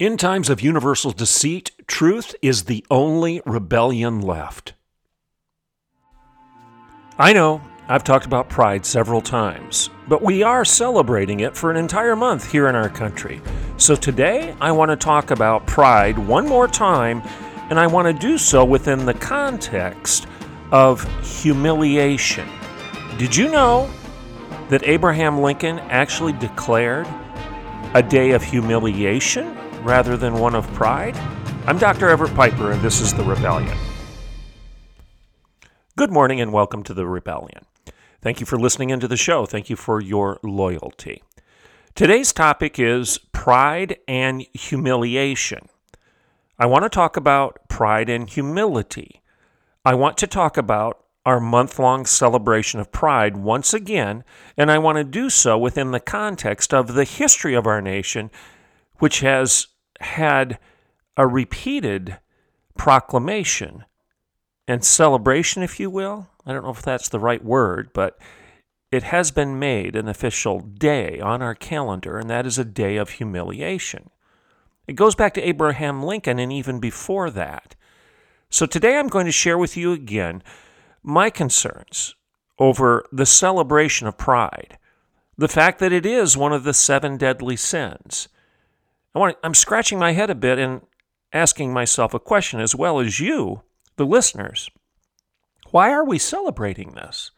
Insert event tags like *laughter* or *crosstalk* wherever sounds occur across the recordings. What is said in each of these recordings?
In times of universal deceit, truth is the only rebellion left. I know, I've talked about pride several times, but we are celebrating it for an entire month here in our country. So today, I want to talk about pride one more time, and I want to do so within the context of humiliation. Did you know that Abraham Lincoln actually declared a day of humiliation rather than one of pride? I'm Dr. Everett Piper, and this is The Rebellion. Good morning, and welcome to The Rebellion. Thank you for listening into the show. Thank you for your loyalty. Today's topic is pride and humiliation. I want to talk about pride and humility. I want to talk about our month long celebration of pride once again, and I want to do so within the context of the history of our nation, which has had a repeated proclamation and celebration, if you will. I don't know if that's the right word, but it has been made an official day on our calendar, and that is a day of humiliation. It goes back to Abraham Lincoln and even before that. So today I'm going to share with you again my concerns over the celebration of pride, the fact that it is one of the seven deadly sins I want I'm scratching my head a bit and asking myself a question as well as you, the listeners. Why are we celebrating this?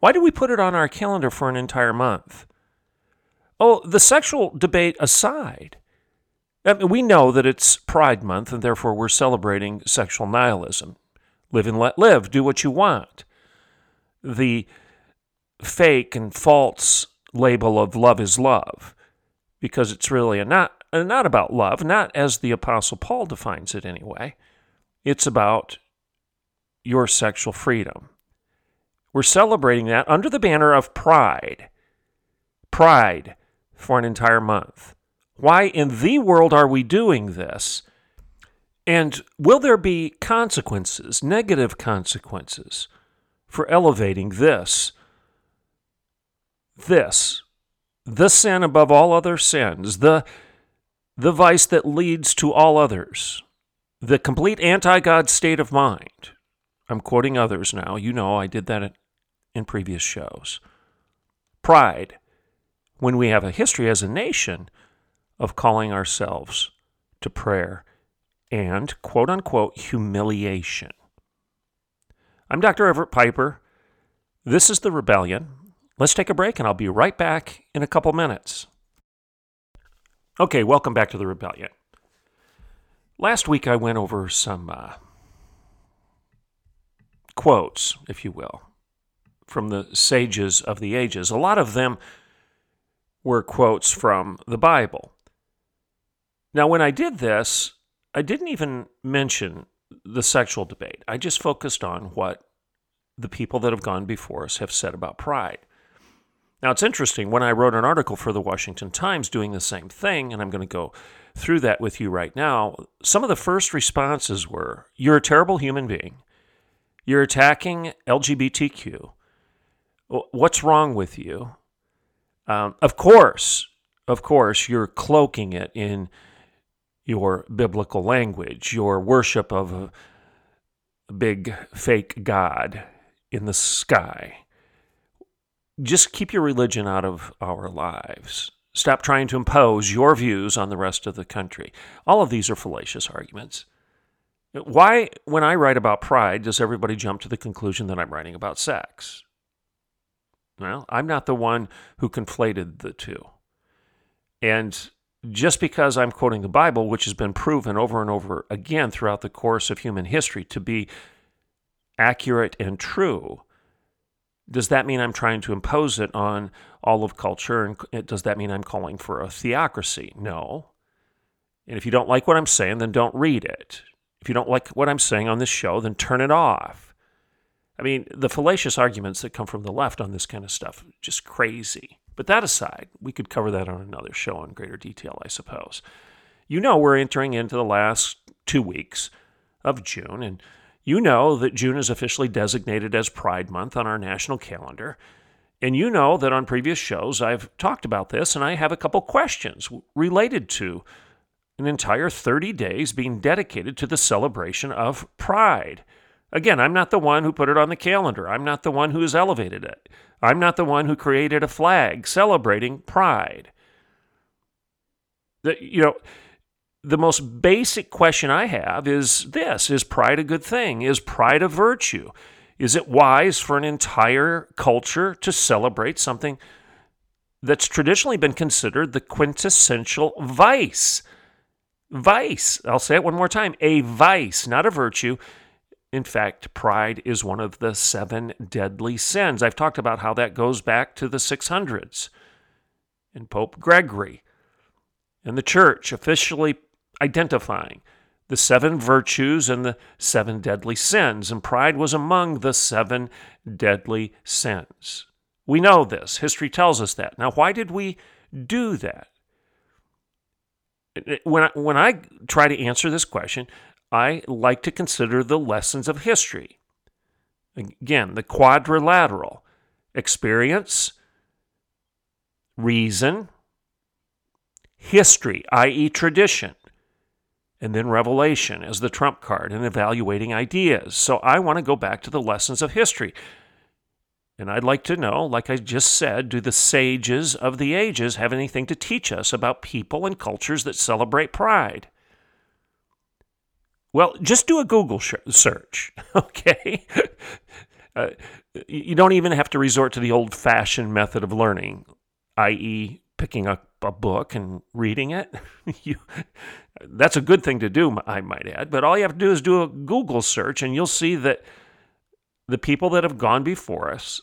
Why do we put it on our calendar for an entire month? Oh, the sexual debate aside, I mean, we know that it's Pride Month and therefore we're celebrating sexual nihilism. Live and let live, do what you want. The fake and false label of love is love because it's really not, not about love, not as the Apostle Paul defines it anyway. It's about your sexual freedom. We're celebrating that under the banner of pride. Pride for an entire month. Why in the world are we doing this? And will there be consequences, negative consequences, for elevating this? This the sin above all other sins, the, the vice that leads to all others, the complete anti God state of mind. I'm quoting others now. You know, I did that in previous shows. Pride, when we have a history as a nation of calling ourselves to prayer and quote unquote humiliation. I'm Dr. Everett Piper. This is The Rebellion. Let's take a break and I'll be right back in a couple minutes. Okay, welcome back to the Rebellion. Last week I went over some uh, quotes, if you will, from the sages of the ages. A lot of them were quotes from the Bible. Now, when I did this, I didn't even mention the sexual debate. I just focused on what the people that have gone before us have said about pride. Now, it's interesting. When I wrote an article for the Washington Times doing the same thing, and I'm going to go through that with you right now, some of the first responses were You're a terrible human being. You're attacking LGBTQ. What's wrong with you? Um, of course, of course, you're cloaking it in your biblical language, your worship of a, a big fake God in the sky just keep your religion out of our lives. Stop trying to impose your views on the rest of the country. All of these are fallacious arguments. Why, when I write about pride, does everybody jump to the conclusion that I'm writing about sex? Well, I'm not the one who conflated the two. And just because I'm quoting the Bible, which has been proven over and over again throughout the course of human history to be accurate and true, does that mean I'm trying to impose it on all of culture? And does that mean I'm calling for a theocracy? No. And if you don't like what I'm saying, then don't read it. If you don't like what I'm saying on this show, then turn it off. I mean, the fallacious arguments that come from the left on this kind of stuff, just crazy. But that aside, we could cover that on another show in greater detail, I suppose. You know, we're entering into the last two weeks of June, and you know that June is officially designated as Pride Month on our national calendar. And you know that on previous shows I've talked about this, and I have a couple questions related to an entire 30 days being dedicated to the celebration of Pride. Again, I'm not the one who put it on the calendar. I'm not the one who has elevated it. I'm not the one who created a flag celebrating pride. The, you know, the most basic question I have is this Is pride a good thing? Is pride a virtue? Is it wise for an entire culture to celebrate something that's traditionally been considered the quintessential vice? Vice. I'll say it one more time a vice, not a virtue. In fact, pride is one of the seven deadly sins. I've talked about how that goes back to the 600s and Pope Gregory and the church officially identifying the seven virtues and the seven deadly sins, and pride was among the seven deadly sins. We know this. History tells us that. Now, why did we do that? When I, when I try to answer this question, I like to consider the lessons of history. Again, the quadrilateral experience, reason, history, i.e., tradition, and then revelation as the trump card in evaluating ideas. So I want to go back to the lessons of history. And I'd like to know, like I just said, do the sages of the ages have anything to teach us about people and cultures that celebrate pride? Well, just do a Google search, *laughs* okay? uh, you don't even have to resort to the old fashioned method of learning, i.e., picking up a book and reading it. *laughs* you, that's a good thing to do, I might add. But all you have to do is do a Google search, and you'll see that the people that have gone before us,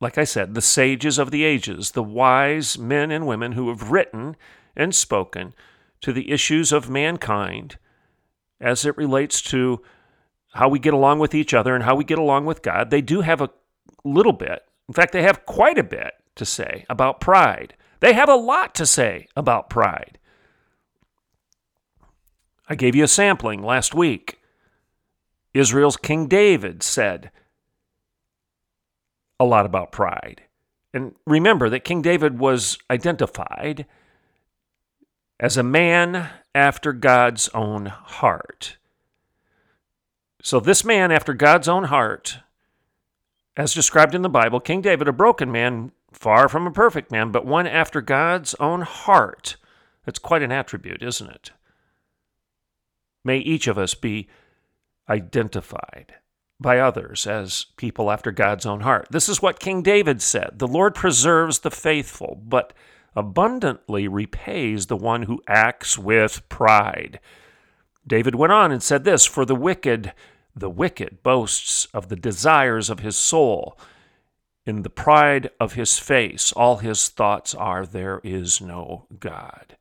like I said, the sages of the ages, the wise men and women who have written and spoken to the issues of mankind as it relates to how we get along with each other and how we get along with God, they do have a little bit, in fact, they have quite a bit to say about pride. They have a lot to say about pride. I gave you a sampling last week. Israel's King David said a lot about pride. And remember that King David was identified as a man after God's own heart. So, this man after God's own heart, as described in the Bible, King David, a broken man, far from a perfect man, but one after God's own heart. That's quite an attribute, isn't it? May each of us be identified by others as people after God's own heart. This is what King David said The Lord preserves the faithful, but abundantly repays the one who acts with pride. David went on and said this For the wicked, the wicked boasts of the desires of his soul. In the pride of his face, all his thoughts are, There is no God.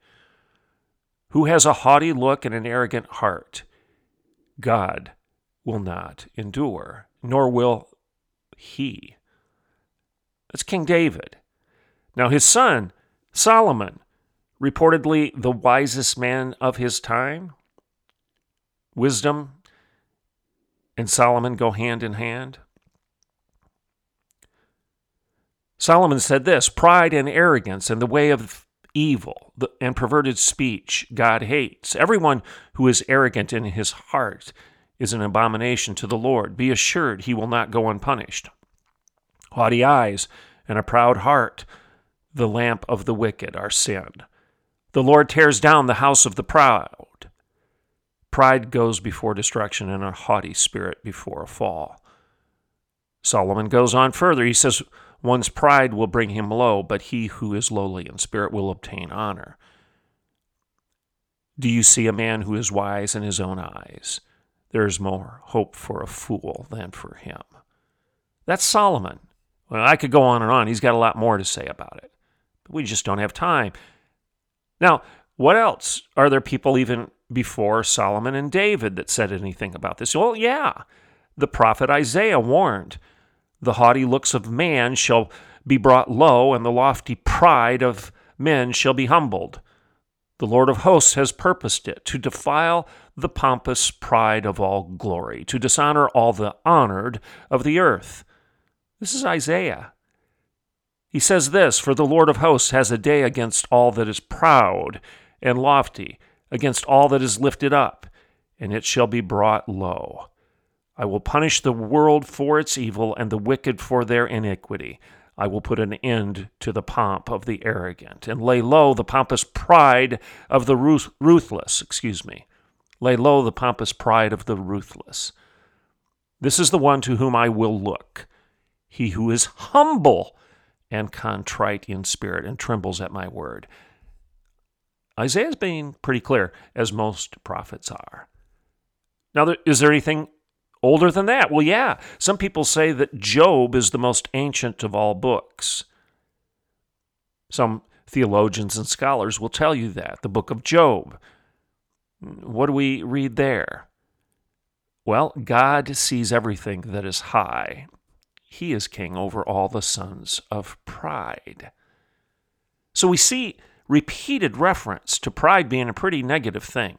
Who has a haughty look and an arrogant heart? God will not endure, nor will he. That's King David. Now, his son, Solomon, reportedly the wisest man of his time. Wisdom and Solomon go hand in hand. Solomon said this pride and arrogance and the way of evil and perverted speech God hates. Everyone who is arrogant in his heart is an abomination to the Lord. Be assured he will not go unpunished. Haughty eyes and a proud heart the lamp of the wicked are sin. The Lord tears down the house of the proud. Pride goes before destruction, and a haughty spirit before a fall. Solomon goes on further. He says, One's pride will bring him low, but he who is lowly in spirit will obtain honor. Do you see a man who is wise in his own eyes? There is more hope for a fool than for him. That's Solomon. Well, I could go on and on. He's got a lot more to say about it. but We just don't have time. Now, What else? Are there people even before Solomon and David that said anything about this? Well, yeah. The prophet Isaiah warned the haughty looks of man shall be brought low, and the lofty pride of men shall be humbled. The Lord of hosts has purposed it to defile the pompous pride of all glory, to dishonor all the honored of the earth. This is Isaiah. He says this For the Lord of hosts has a day against all that is proud and lofty, against all that is lifted up, and it shall be brought low. I will punish the world for its evil and the wicked for their iniquity. I will put an end to the pomp of the arrogant and lay low the pompous pride of the ruth- ruthless. Excuse me. Lay low the pompous pride of the ruthless. This is the one to whom I will look, he who is humble and contrite in spirit and trembles at my word. Isaiah's being pretty clear, as most prophets are. Now, is there anything older than that? Well, yeah. Some people say that Job is the most ancient of all books. Some theologians and scholars will tell you that. The book of Job. What do we read there? Well, God sees everything that is high. He is king over all the sons of pride. So we see repeated reference to pride being a pretty negative thing.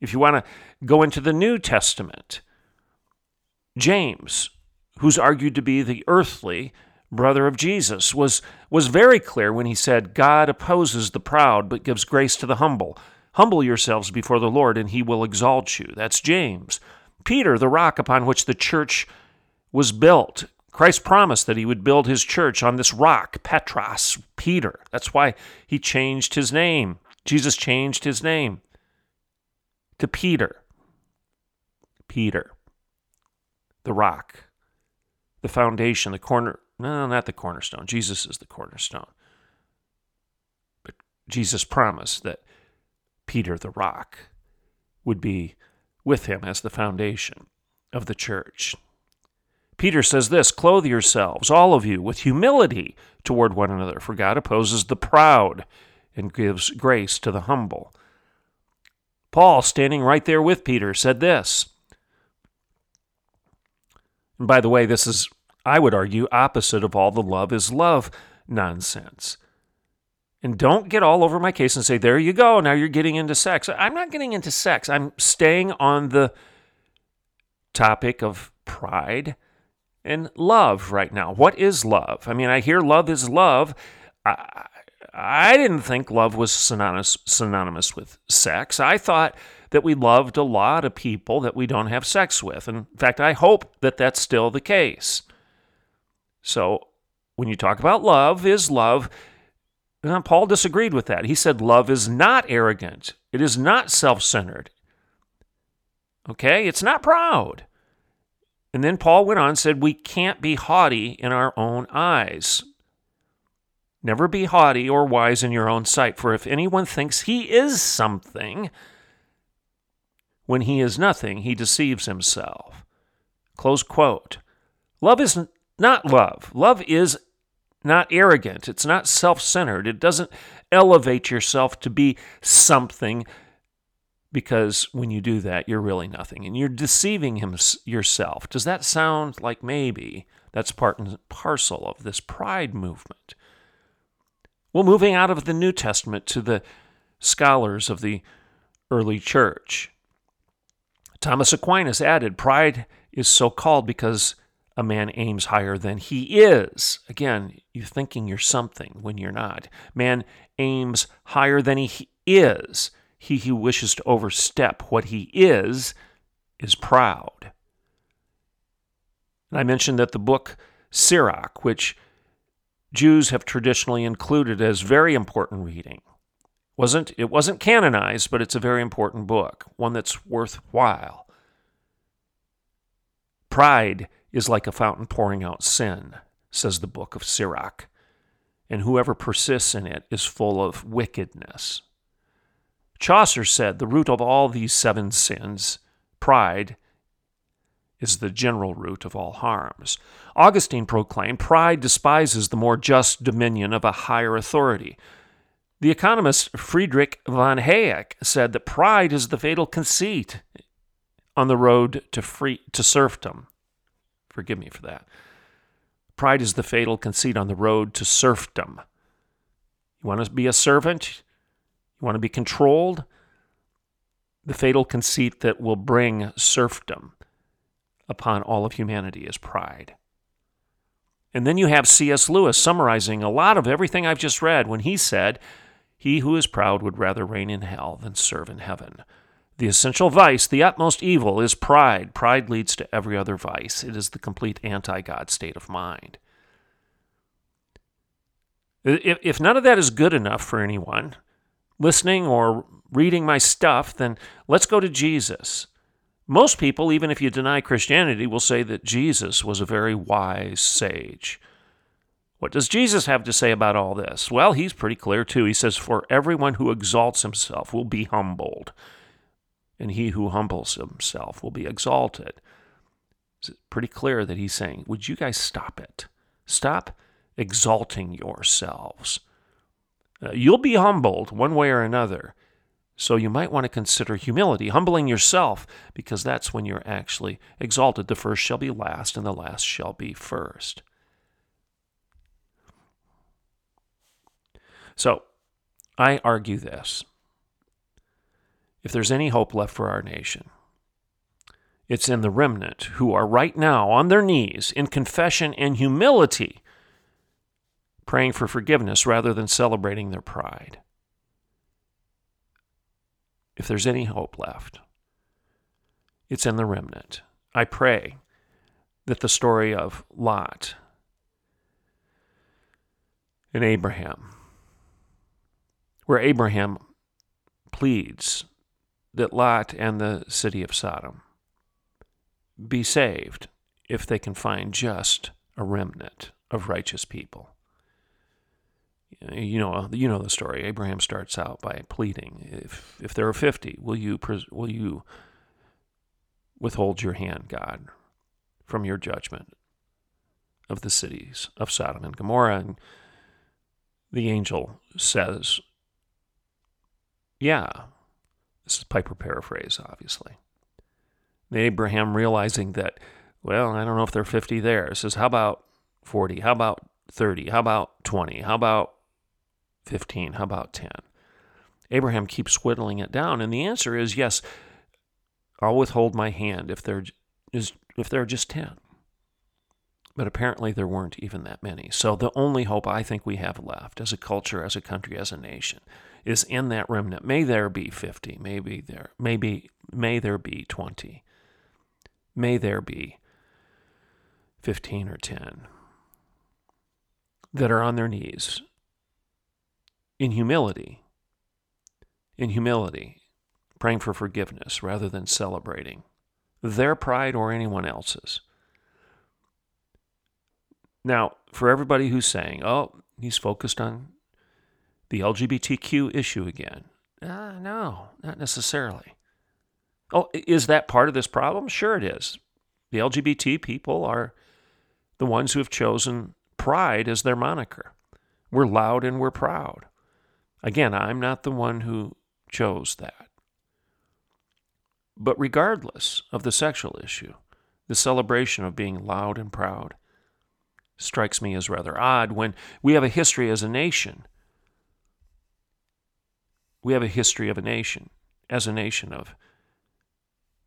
If you want to go into the New Testament, James, who's argued to be the earthly brother of Jesus, was, was very clear when he said, God opposes the proud but gives grace to the humble. Humble yourselves before the Lord, and he will exalt you. That's James. Peter, the rock upon which the church was built, Christ promised that he would build his church on this rock, Petros, Peter. That's why he changed his name. Jesus changed his name to Peter. Peter, the rock, the foundation, the corner. No, not the cornerstone. Jesus is the cornerstone. But Jesus promised that Peter, the rock, would be with him as the foundation of the church. Peter says this Clothe yourselves, all of you, with humility toward one another, for God opposes the proud and gives grace to the humble. Paul, standing right there with Peter, said this. And by the way, this is, I would argue, opposite of all the love is love nonsense. And don't get all over my case and say, there you go, now you're getting into sex. I'm not getting into sex. I'm staying on the topic of pride and love right now. What is love? I mean, I hear love is love. I, I didn't think love was synonymous, synonymous with sex. I thought that we loved a lot of people that we don't have sex with. In fact, I hope that that's still the case. So, when you talk about love, is love, uh, Paul disagreed with that. He said love is not arrogant, it is not self centered. Okay? It's not proud. And then Paul went on and said, We can't be haughty in our own eyes. Never be haughty or wise in your own sight, for if anyone thinks he is something, when he is nothing, he deceives himself. Close quote. Love is not love. Love is not arrogant. It's not self centered. It doesn't elevate yourself to be something because when you do that, you're really nothing and you're deceiving him, yourself. Does that sound like maybe that's part and parcel of this pride movement? Well, moving out of the New Testament to the scholars of the early church. Thomas Aquinas added, Pride is so called because a man aims higher than he is. Again, you're thinking you're something when you're not. Man aims higher than he is. He who wishes to overstep what he is is proud. And I mentioned that the book Sirach, which Jews have traditionally included as very important reading, wasn't it wasn't canonized, but it's a very important book, one that's worthwhile. Pride is like a fountain pouring out sin, says the book of Sirach, and whoever persists in it is full of wickedness. Chaucer said the root of all these seven sins, pride, is the general root of all harms. Augustine proclaimed pride despises the more just dominion of a higher authority. The economist Friedrich von Hayek said that pride is the fatal conceit on the road to free to serfdom. Forgive me for that. Pride is the fatal conceit on the road to serfdom. You want to be a servant? You want to be controlled? The fatal conceit that will bring serfdom upon all of humanity is pride. And then you have C.S. Lewis summarizing a lot of everything I've just read when he said, He who is proud would rather reign in hell than serve in heaven. The essential vice, the utmost evil, is pride. Pride leads to every other vice. It is the complete anti God state of mind. If, if none of that is good enough for anyone, listening or reading my stuff, then let's go to Jesus. Most people, even if you deny Christianity, will say that Jesus was a very wise sage. What does Jesus have to say about all this? Well, he's pretty clear too. He says, For everyone who exalts himself will be humbled, and he who humbles himself will be exalted. It's pretty clear that he's saying, Would you guys stop it? Stop exalting yourselves. Uh, you'll be humbled one way or another. So you might want to consider humility, humbling yourself, because that's when you're actually exalted. The first shall be last, and the last shall be first. So I argue this. If there's any hope left for our nation, it's in the remnant who are right now on their knees in confession and humility, praying for forgiveness rather than celebrating their pride if there's any hope left, it's in the remnant. I pray that the story of Lot and Abraham, where Abraham pleads that Lot and the city of Sodom be saved if they can find just a remnant of righteous people you know uh, you know the story. Abraham starts out by pleading, if if there are fifty, will you will you withhold your hand, God, from your judgment of the cities of Sodom and Gomorrah? And the angel says, "Yeah." This is Piper paraphrase, obviously. And Abraham realizing that, well, I don't know if there are 50 there, says, how about 40? How about 30? How about 20? How about 15? How about 10? Abraham keeps whittling it down, and the answer is yes, I'll withhold my hand if there is if there are just 10. But apparently there weren't even that many. So the only hope I think we have left as a culture, as a country, as a nation is in that remnant. May there be 50, maybe there maybe may there be 20. May there be 15 or 10 that are on their knees in humility, in humility, praying for forgiveness rather than celebrating their pride or anyone else's. Now, for everybody who's saying, oh, he's focused on the LGBTQ issue again. Uh, no, not necessarily. Oh, is that part of this problem? Sure, it is. The LGBT people are the ones who have chosen pride as their moniker. We're loud and we're proud. Again, I'm not the one who chose that. But regardless of the sexual issue, the celebration of being loud and proud strikes me as rather odd when we have a history as a nation. We have a history of a nation, as a nation, of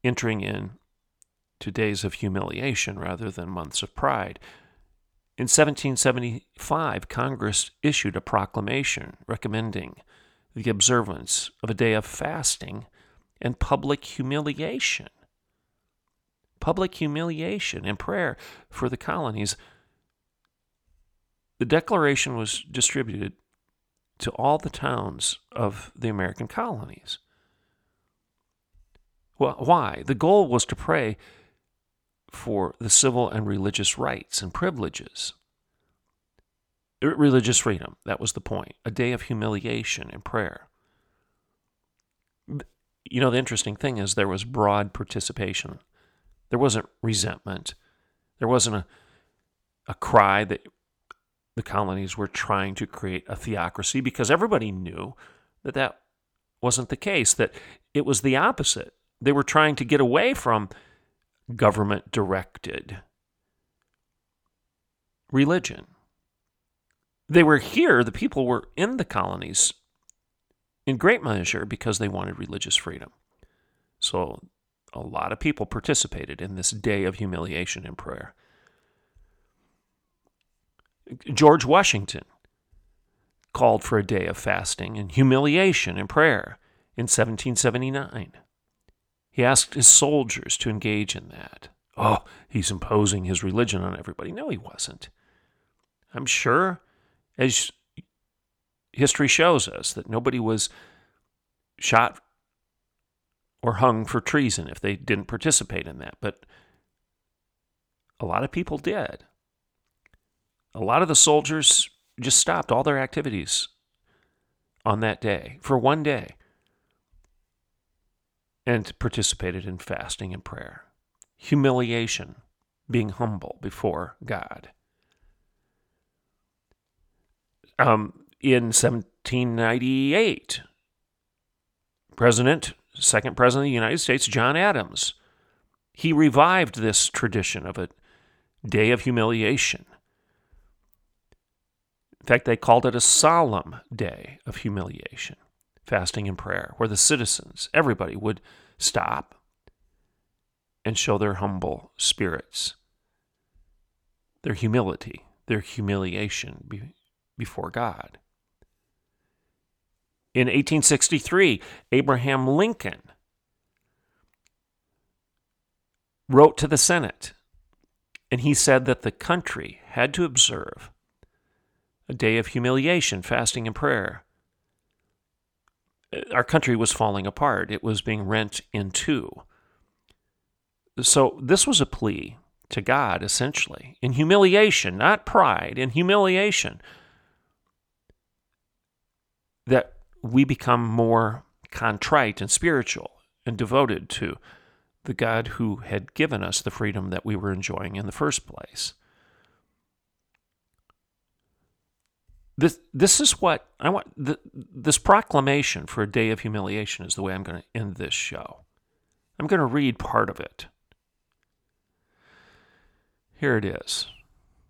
entering in to days of humiliation rather than months of pride. In 1775, Congress issued a proclamation recommending the observance of a day of fasting and public humiliation. Public humiliation and prayer for the colonies. The declaration was distributed to all the towns of the American colonies. Well, why? The goal was to pray for the civil and religious rights and privileges. Religious freedom, that was the point. A day of humiliation and prayer. You know, the interesting thing is there was broad participation. There wasn't resentment. There wasn't a, a cry that the colonies were trying to create a theocracy because everybody knew that that wasn't the case, that it was the opposite. They were trying to get away from government directed religion. They were here, the people were in the colonies in great measure because they wanted religious freedom. So a lot of people participated in this day of humiliation and prayer. George Washington called for a day of fasting and humiliation and prayer in 1779. He asked his soldiers to engage in that. Oh, he's imposing his religion on everybody. No, he wasn't. I'm sure, as history shows us, that nobody was shot or hung for treason if they didn't participate in that. But a lot of people did. A lot of the soldiers just stopped all their activities on that day for one day and participated in fasting and prayer. Humiliation, being humble before God. Um, in 1798, President, second President of the United States, John Adams, he revived this tradition of a day of humiliation. In fact, they called it a solemn day of humiliation, fasting and prayer, where the citizens, everybody, would stop and show their humble spirits, their humility, their humiliation be- before God. In 1863, Abraham Lincoln wrote to the Senate, and he said that the country had to observe a day of humiliation, fasting, and prayer. Uh, our country was falling apart, it was being rent in two. So, this was a plea to God, essentially, in humiliation, not pride, in humiliation, that we become more contrite and spiritual and devoted to the God who had given us the freedom that we were enjoying in the first place. This, this is what I want. The, this proclamation for a day of humiliation is the way I'm going to end this show. I'm going to read part of it. Here it is.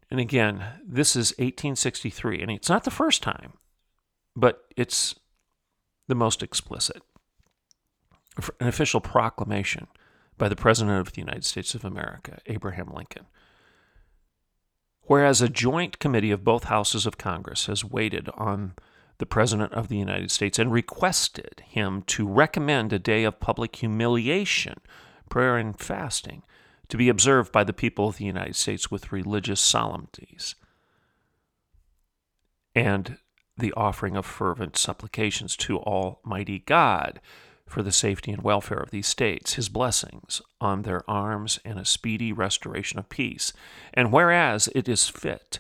And again, this is 1863, and it's not the first time, but it's the most explicit. An official proclamation by the President of the United States of America, Abraham Lincoln. Whereas a joint committee of both houses of Congress has waited on the President of the United States and requested him to recommend a day of public humiliation, prayer, and fasting to be observed by the people of the United States with religious solemnities and the offering of fervent supplications to Almighty God for the safety and welfare of these states, his blessings on their arms and a speedy restoration of peace. And whereas it is fit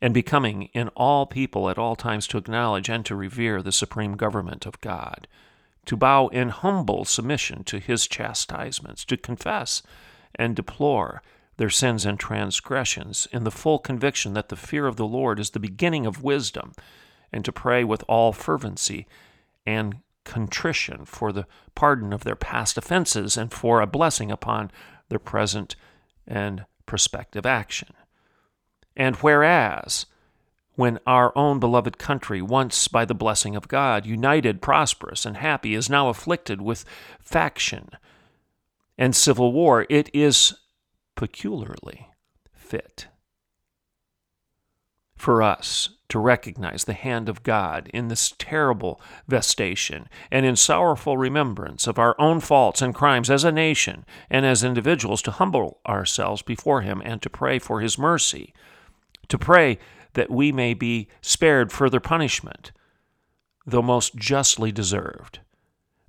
and becoming in all people at all times to acknowledge and to revere the supreme government of God, to bow in humble submission to his chastisements, to confess and deplore their sins and transgressions in the full conviction that the fear of the Lord is the beginning of wisdom, and to pray with all fervency and contrition for the pardon of their past offenses and for a blessing upon their present and prospective action. And whereas, when our own beloved country, once by the blessing of God, united, prosperous, and happy, is now afflicted with faction and civil war, it is peculiarly fit for us to recognize the hand of God in this terrible vestation and in sorrowful remembrance of our own faults and crimes as a nation and as individuals to humble ourselves before Him and to pray for His mercy, to pray that we may be spared further punishment, though most justly deserved.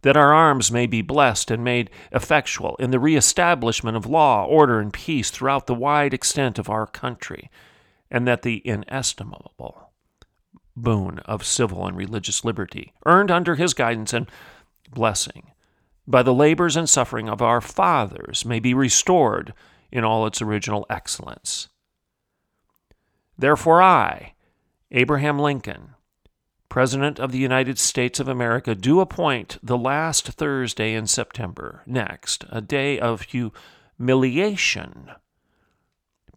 That our arms may be blessed and made effectual in the reestablishment of law, order, and peace throughout the wide extent of our country, and that the inestimable boon of civil and religious liberty, earned under his guidance and blessing, by the labors and suffering of our fathers, may be restored in all its original excellence. Therefore, I, Abraham Lincoln, President of the United States of America, do appoint the last Thursday in September, next, a day of humiliation,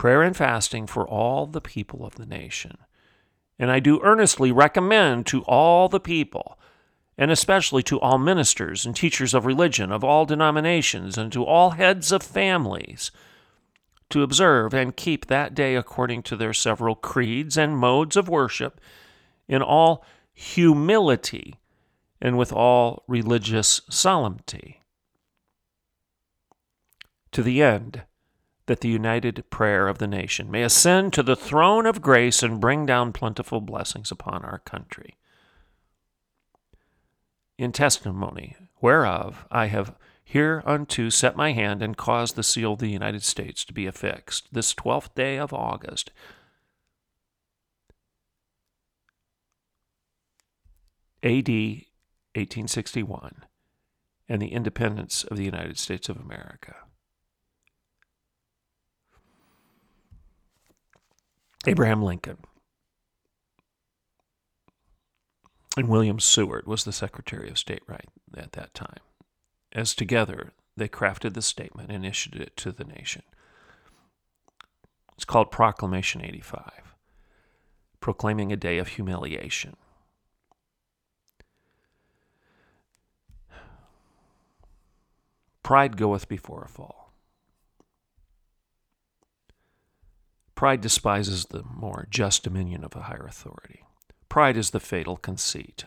prayer and fasting for all the people of the nation. And I do earnestly recommend to all the people, and especially to all ministers and teachers of religion of all denominations, and to all heads of families, to observe and keep that day according to their several creeds and modes of worship in all humility and with all religious solemnity, to the end that the united prayer of the nation may ascend to the throne of grace and bring down plentiful blessings upon our country. In testimony whereof I have hereunto set my hand and caused the seal of the United States to be affixed this twelfth day of August, AD 1861, and the independence of the United States of America. Abraham Lincoln and William Seward was the Secretary of State right at that time. As together they crafted the statement and issued it to the nation. It's called Proclamation 85, proclaiming a day of humiliation. Pride goeth before a fall. Pride despises the more just dominion of a higher authority. Pride is the fatal conceit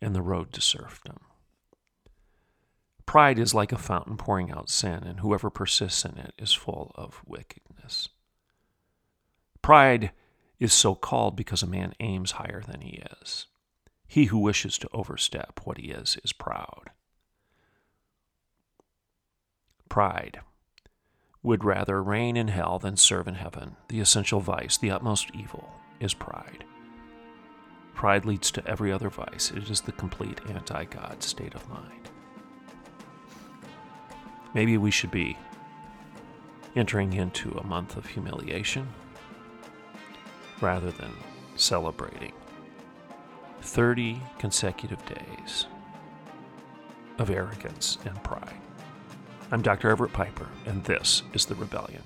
and the road to serfdom. Pride is like a fountain pouring out sin, and whoever persists in it is full of wickedness. Pride is so called because a man aims higher than he is. He who wishes to overstep what he is is proud. Pride would rather reign in hell than serve in heaven. The essential vice, the utmost evil, is pride. Pride leads to every other vice. It is the complete anti God state of mind. Maybe we should be entering into a month of humiliation rather than celebrating 30 consecutive days of arrogance and pride. I'm Dr. Everett Piper, and this is The Rebellion.